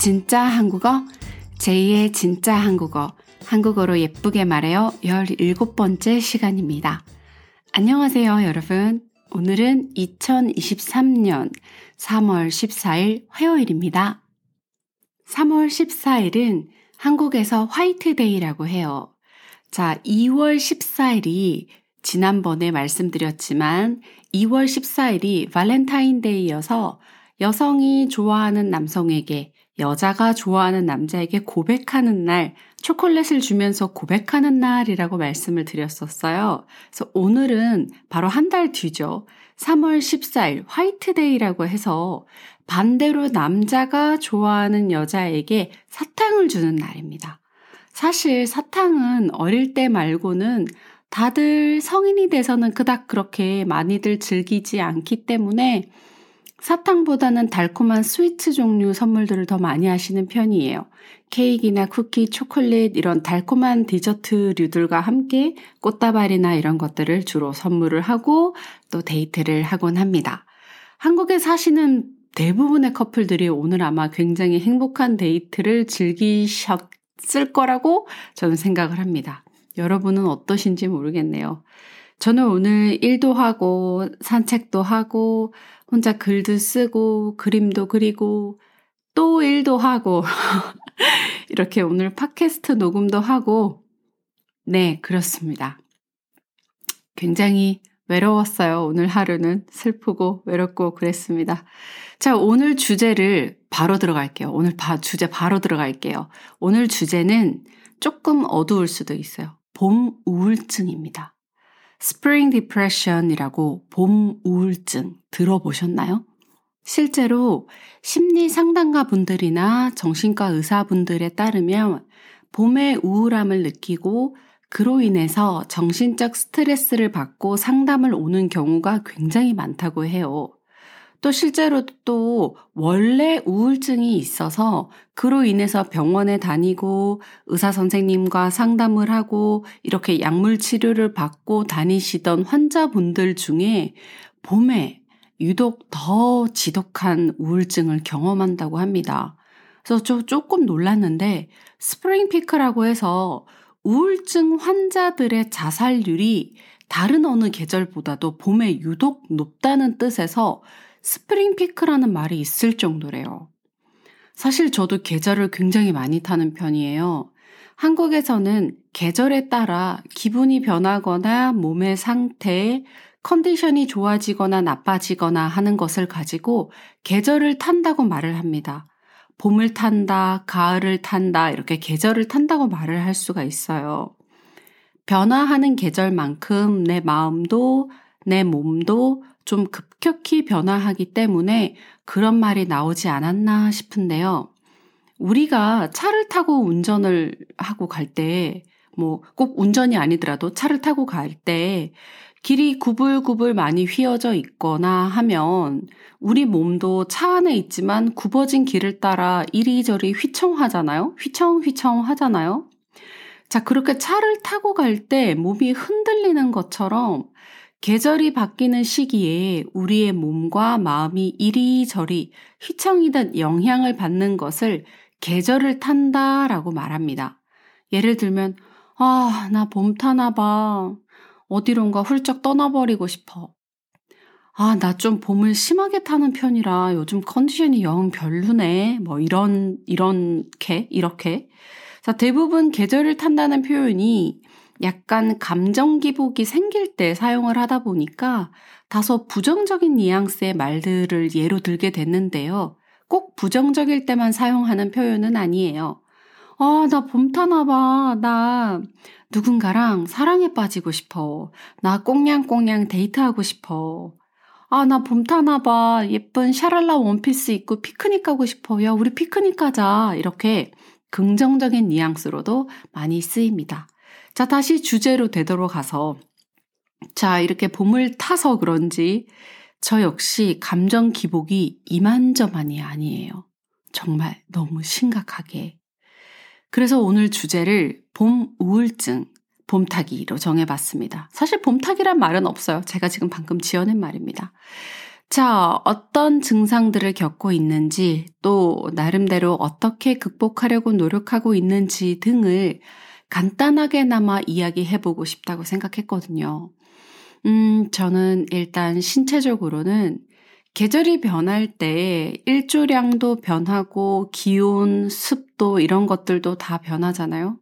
진짜 한국어, 제2의 진짜 한국어, 한국어로 예쁘게 말해요. 17번째 시간입니다. 안녕하세요, 여러분. 오늘은 2023년 3월 14일 화요일입니다. 3월 14일은 한국에서 화이트데이라고 해요. 자, 2월 14일이 지난번에 말씀드렸지만 2월 14일이 발렌타인데이여서 여성이 좋아하는 남성에게 여자가 좋아하는 남자에게 고백하는 날, 초콜릿을 주면서 고백하는 날이라고 말씀을 드렸었어요. 그래서 오늘은 바로 한 달 뒤죠. 3월 14일 화이트데이라고 해서 반대로 남자가 좋아하는 여자에게 사탕을 주는 날입니다. 사실 사탕은 어릴 때 말고는 다들 성인이 돼서는 그닥 그렇게 많이들 즐기지 않기 때문에 사탕보다는 달콤한 sweet 종류 선물들을 더 많이 하시는 편이에요. 케이크나 쿠키, 초콜릿 이런 달콤한 디저트류들과 함께 꽃다발이나 이런 것들을 주로 선물을 하고 또 데이트를 하곤 합니다. 한국에 사시는 대부분의 커플들이 오늘 아마 굉장히 행복한 데이트를 즐기셨을 거라고 저는 생각을 합니다. 여러분은 어떠신지 모르겠네요. 저는 오늘 일도 하고 산책도 하고 혼자 글도 쓰고 그림도 그리고 또 일도 하고 이렇게 오늘 팟캐스트 녹음도 하고 네, 그렇습니다. 굉장히 외로웠어요. 오늘 하루는 슬프고 외롭고 그랬습니다. 자, 오늘 주제를 바로 들어갈게요. 오늘 바, 주제 바로 들어갈게요. 오늘 주제는 조금 어두울 수도 있어요. 봄 우울증입니다. Spring Depression이라고 봄 우울증 들어보셨나요? 실제로 심리 상담가 분들이나 정신과 의사분들에 따르면 봄의 우울함을 느끼고 그로 인해서 정신적 스트레스를 받고 상담을 오는 경우가 굉장히 많다고 해요. 또 실제로 또 원래 우울증이 있어서 그로 인해서 병원에 다니고 의사 선생님과 상담을 하고 이렇게 약물 치료를 받고 다니시던 환자분들 중에 봄에 유독 더 지독한 우울증을 경험한다고 합니다. 그래서 저 조금 놀랐는데 spring peak라고 해서 우울증 환자들의 자살률이 다른 어느 계절보다도 봄에 유독 높다는 뜻에서 spring peak라는 말이 있을 정도래요. 사실 저도 계절을 굉장히 많이 타는 편이에요. 한국에서는 계절에 따라 기분이 변하거나 몸의 상태, 컨디션이 좋아지거나 나빠지거나 하는 것을 가지고 계절을 탄다고 말을 합니다. 봄을 탄다, 가을을 탄다, 이렇게 계절을 탄다고 말을 할 수가 있어요. 변화하는 계절만큼 내 마음도, 내 몸도 좀 급격히 변화하기 때문에 그런 말이 나오지 않았나 싶은데요. 우리가 차를 타고 운전을 하고 갈 때, 뭐 꼭 운전이 아니더라도 차를 타고 갈 때 길이 구불구불 많이 휘어져 있거나 하면 우리 몸도 차 안에 있지만 굽어진 길을 따라 이리저리 휘청하잖아요? 휘청휘청 하잖아요? 자, 그렇게 차를 타고 갈 때 몸이 흔들리는 것처럼 계절이 바뀌는 시기에 우리의 몸과 마음이 이리저리 휘청이듯 영향을 받는 것을 계절을 탄다 라고 말합니다. 예를 들면, 아, 나 봄 타나 봐. 어디론가 훌쩍 떠나버리고 싶어. 아, 나 좀 봄을 심하게 타는 편이라 요즘 컨디션이 영 별로네. 뭐 이런, 이렇게, 이렇게. 자, 대부분 계절을 탄다는 표현이 약간 감정 기복이 생길 때 사용을 하다 보니까 다소 부정적인 뉘앙스의 말들을 예로 들게 됐는데요. 꼭 부정적일 때만 사용하는 표현은 아니에요. 아, 나 봄 타나 봐. 나 누군가랑 사랑에 빠지고 싶어. 나 꽁냥꽁냥 데이트하고 싶어. 아, 나 봄 타나 봐. 예쁜 샤랄라 원피스 입고 피크닉 가고 싶어. 야, 우리 피크닉 가자. 이렇게 긍정적인 뉘앙스로도 많이 쓰입니다. 자, 다시 주제로 되돌아가서 자, 이렇게 봄을 타서 그런지 저 역시 감정 기복이 이만저만이 아니에요. 정말 너무 심각하게. 그래서 오늘 주제를 봄 우울증, 봄타기로 정해봤습니다. 사실 봄타기란 말은 없어요. 제가 지금 방금 지어낸 말입니다. 자, 어떤 증상들을 겪고 있는지, 또 나름대로 어떻게 극복하려고 노력하고 있는지 등을 간단하게나마 이야기해보고 싶다고 생각했거든요. 음, 저는 일단 신체적으로는 계절이 변할 때 일조량도 변하고 기온, 습도 이런 것들도 다 변하잖아요.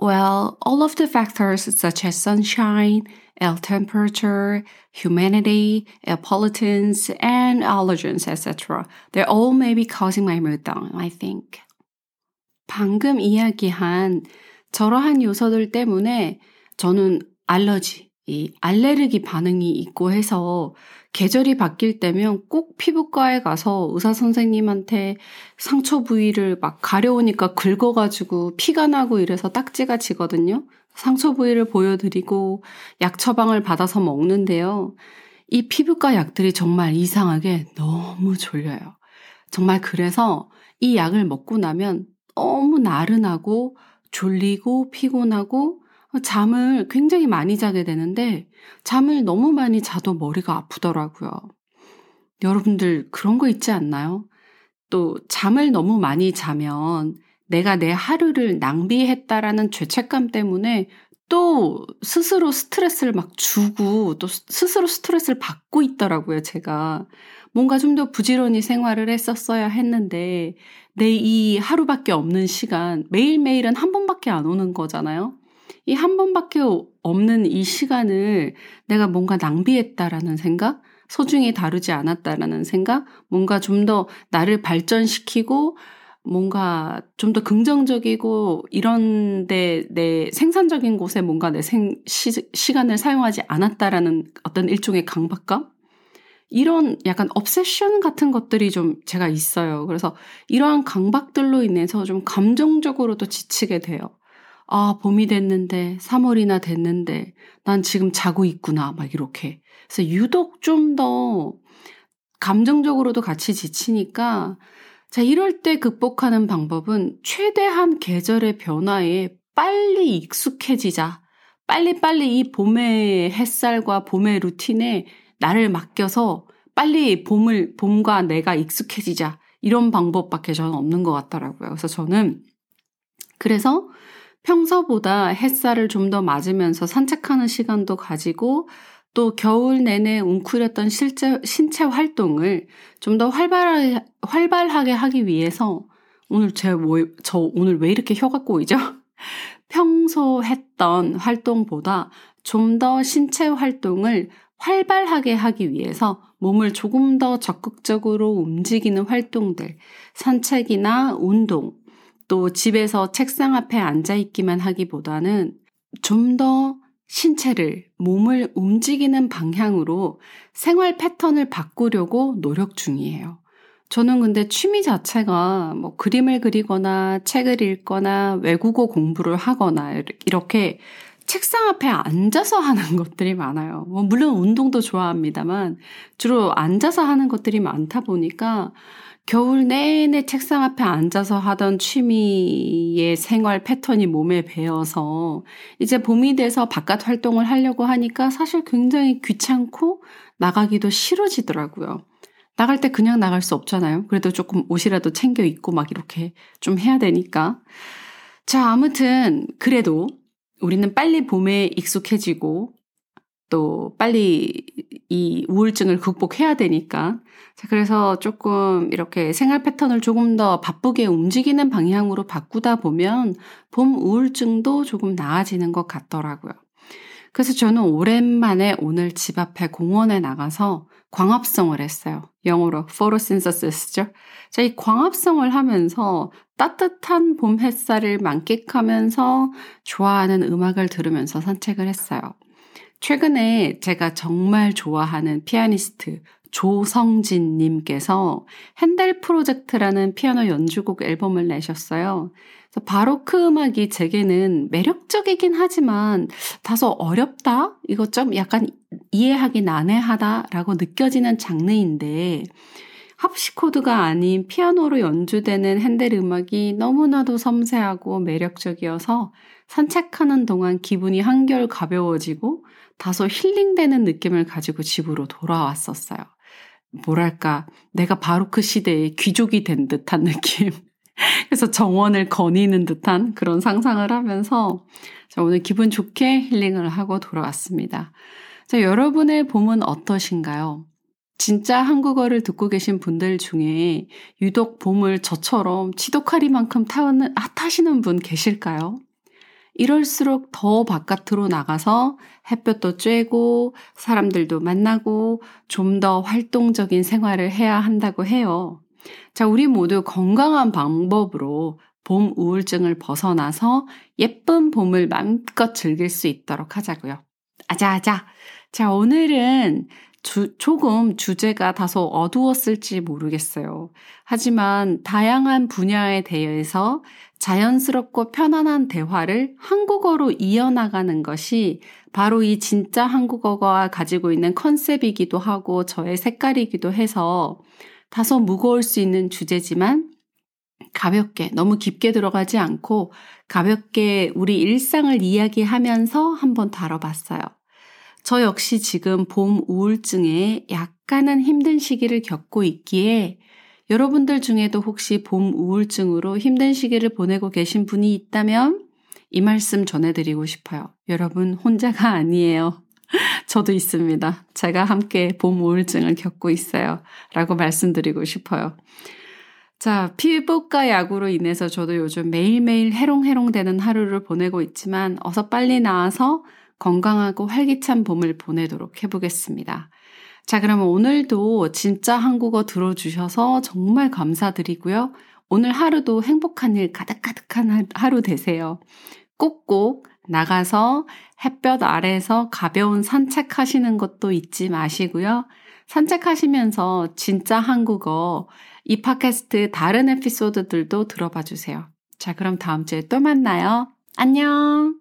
Well, all of the factors such as sunshine, air temperature, humidity, air pollutants, and allergens, etc. They all may be causing my mood down, I think. 방금 이야기한 저러한 요소들 때문에 저는 알러지, 이 알레르기 반응이 있고 해서 계절이 바뀔 때면 꼭 피부과에 가서 의사 선생님한테 상처 부위를 막 가려우니까 긁어가지고 피가 나고 이래서 딱지가 지거든요. 상처 부위를 보여드리고 약 처방을 받아서 먹는데요. 이 피부과 약들이 정말 이상하게 너무 졸려요. 정말 그래서 이 약을 먹고 나면 너무 나른하고 졸리고 피곤하고 잠을 굉장히 많이 자게 되는데 잠을 너무 많이 자도 머리가 아프더라고요. 여러분들 그런 거 있지 않나요? 또 잠을 너무 많이 자면 내가 내 하루를 낭비했다라는 죄책감 때문에 또 스스로 스트레스를 막 주고 또 스스로 스트레스를 받고 있더라고요, 제가. 뭔가 좀 더 부지런히 생활을 했었어야 했는데 내 이 하루밖에 없는 시간, 매일매일은 한 번밖에 안 오는 거잖아요. 이 한 번밖에 없는 이 시간을 내가 뭔가 낭비했다라는 생각, 소중히 다루지 않았다라는 생각, 뭔가 좀 더 나를 발전시키고 뭔가 좀 더 긍정적이고 이런데 내 생산적인 곳에 뭔가 내 생, 시, 시간을 사용하지 않았다라는 어떤 일종의 강박감? 이런 약간 obsession 같은 것들이 좀 제가 있어요. 그래서 이러한 강박들로 인해서 좀 감정적으로도 지치게 돼요. 아, 봄이 됐는데, 3월이나 됐는데, 난 지금 자고 있구나, 막 이렇게. 그래서 유독 좀 더 감정적으로도 같이 지치니까, 자, 이럴 때 극복하는 방법은 최대한 계절의 변화에 빨리 익숙해지자. 빨리빨리 이 봄의 햇살과 봄의 루틴에 나를 맡겨서 빨리 봄을, 봄과 내가 익숙해지자. 이런 방법밖에 저는 없는 것 같더라고요. 그래서 저는, 그래서 평소보다 햇살을 좀 더 맞으면서 산책하는 시간도 가지고 또 겨울 내내 웅크렸던 실제, 신체 활동을 좀 더 활발하게, 활발하게 하기 위해서 오늘 제 뭐, 저 오늘 왜 이렇게 혀가 꼬이죠? 평소 했던 활동보다 좀 더 신체 활동을 활발하게 하기 위해서 몸을 조금 더 적극적으로 움직이는 활동들, 산책이나 운동, 또 집에서 책상 앞에 앉아 있기만 하기보다는 좀 더 신체를, 몸을 움직이는 방향으로 생활 패턴을 바꾸려고 노력 중이에요. 저는 근데 취미 자체가 뭐 그림을 그리거나 책을 읽거나 외국어 공부를 하거나 이렇게 책상 앞에 앉아서 하는 것들이 많아요. 뭐 물론 운동도 좋아합니다만 주로 앉아서 하는 것들이 많다 보니까 겨울 내내 책상 앞에 앉아서 하던 취미의 생활 패턴이 몸에 배어서 이제 봄이 돼서 바깥 활동을 하려고 하니까 사실 굉장히 귀찮고 나가기도 싫어지더라고요. 나갈 때 그냥 나갈 수 없잖아요. 그래도 조금 옷이라도 챙겨 입고 막 이렇게 좀 해야 되니까. 자, 아무튼 그래도 우리는 빨리 봄에 익숙해지고 또 빨리 이 우울증을 극복해야 되니까. 자, 그래서 조금 이렇게 생활 패턴을 조금 더 바쁘게 움직이는 방향으로 바꾸다 보면 봄 우울증도 조금 나아지는 것 같더라고요. 그래서 저는 오랜만에 오늘 집 앞에 공원에 나가서 광합성을 했어요. 영어로 photosynthesis죠. 자, 이 광합성을 하면서 따뜻한 봄 햇살을 만끽하면서 좋아하는 음악을 들으면서 산책을 했어요. 최근에 제가 정말 좋아하는 피아니스트 조성진 님께서 핸델 프로젝트라는 피아노 연주곡 앨범을 내셨어요. 바로크 음악이 제게는 매력적이긴 하지만 다소 어렵다? 이거 좀 약간 이해하기 난해하다라고 느껴지는 장르인데 합시코드가 아닌 피아노로 연주되는 핸델 음악이 너무나도 섬세하고 매력적이어서 산책하는 동안 기분이 한결 가벼워지고 다소 힐링되는 느낌을 가지고 집으로 돌아왔었어요. 뭐랄까, 내가 바로 그 시대의 귀족이 된 듯한 느낌. 그래서 정원을 거니는 듯한 그런 상상을 하면서 자, 오늘 기분 좋게 힐링을 하고 돌아왔습니다. 자, 여러분의 봄은 어떠신가요? 진짜 한국어를 듣고 계신 분들 중에 유독 봄을 저처럼 치도카리만큼 타는, 아, 타시는 분 계실까요? 이럴수록 더 바깥으로 나가서 햇볕도 쬐고 사람들도 만나고 좀 더 활동적인 생활을 해야 한다고 해요. 자, 우리 모두 건강한 방법으로 봄 우울증을 벗어나서 예쁜 봄을 마음껏 즐길 수 있도록 하자고요. 아자아자. 자, 오늘은 주, 조금 주제가 다소 어두웠을지 모르겠어요. 하지만 다양한 분야에 대해서 자연스럽고 편안한 대화를 한국어로 이어나가는 것이 바로 이 진짜 한국어가 가지고 있는 컨셉이기도 하고 저의 색깔이기도 해서 다소 무거울 수 있는 주제지만 가볍게, 너무 깊게 들어가지 않고 가볍게 우리 일상을 이야기하면서 한번 다뤄봤어요. 저 역시 지금 봄 우울증에 약간은 힘든 시기를 겪고 있기에 여러분들 중에도 혹시 봄 우울증으로 힘든 시기를 보내고 계신 분이 있다면 이 말씀 전해드리고 싶어요. 여러분 혼자가 아니에요. 저도 있습니다. 제가 함께 봄 우울증을 겪고 있어요. 라고 말씀드리고 싶어요. 자, 피부과 약으로 인해서 저도 요즘 매일매일 해롱해롱 되는 하루를 보내고 있지만 어서 빨리 나와서 건강하고 활기찬 봄을 보내도록 해보겠습니다. 자, 그러면 오늘도 진짜 한국어 들어주셔서 정말 감사드리고요. 오늘 하루도 행복한 일 가득가득한 하루 되세요. 꼭꼭 나가서 햇볕 아래에서 가벼운 산책하시는 것도 잊지 마시고요. 산책하시면서 진짜 한국어 이 팟캐스트 다른 에피소드들도 들어봐 주세요. 자, 그럼 다음 주에 또 만나요. 안녕!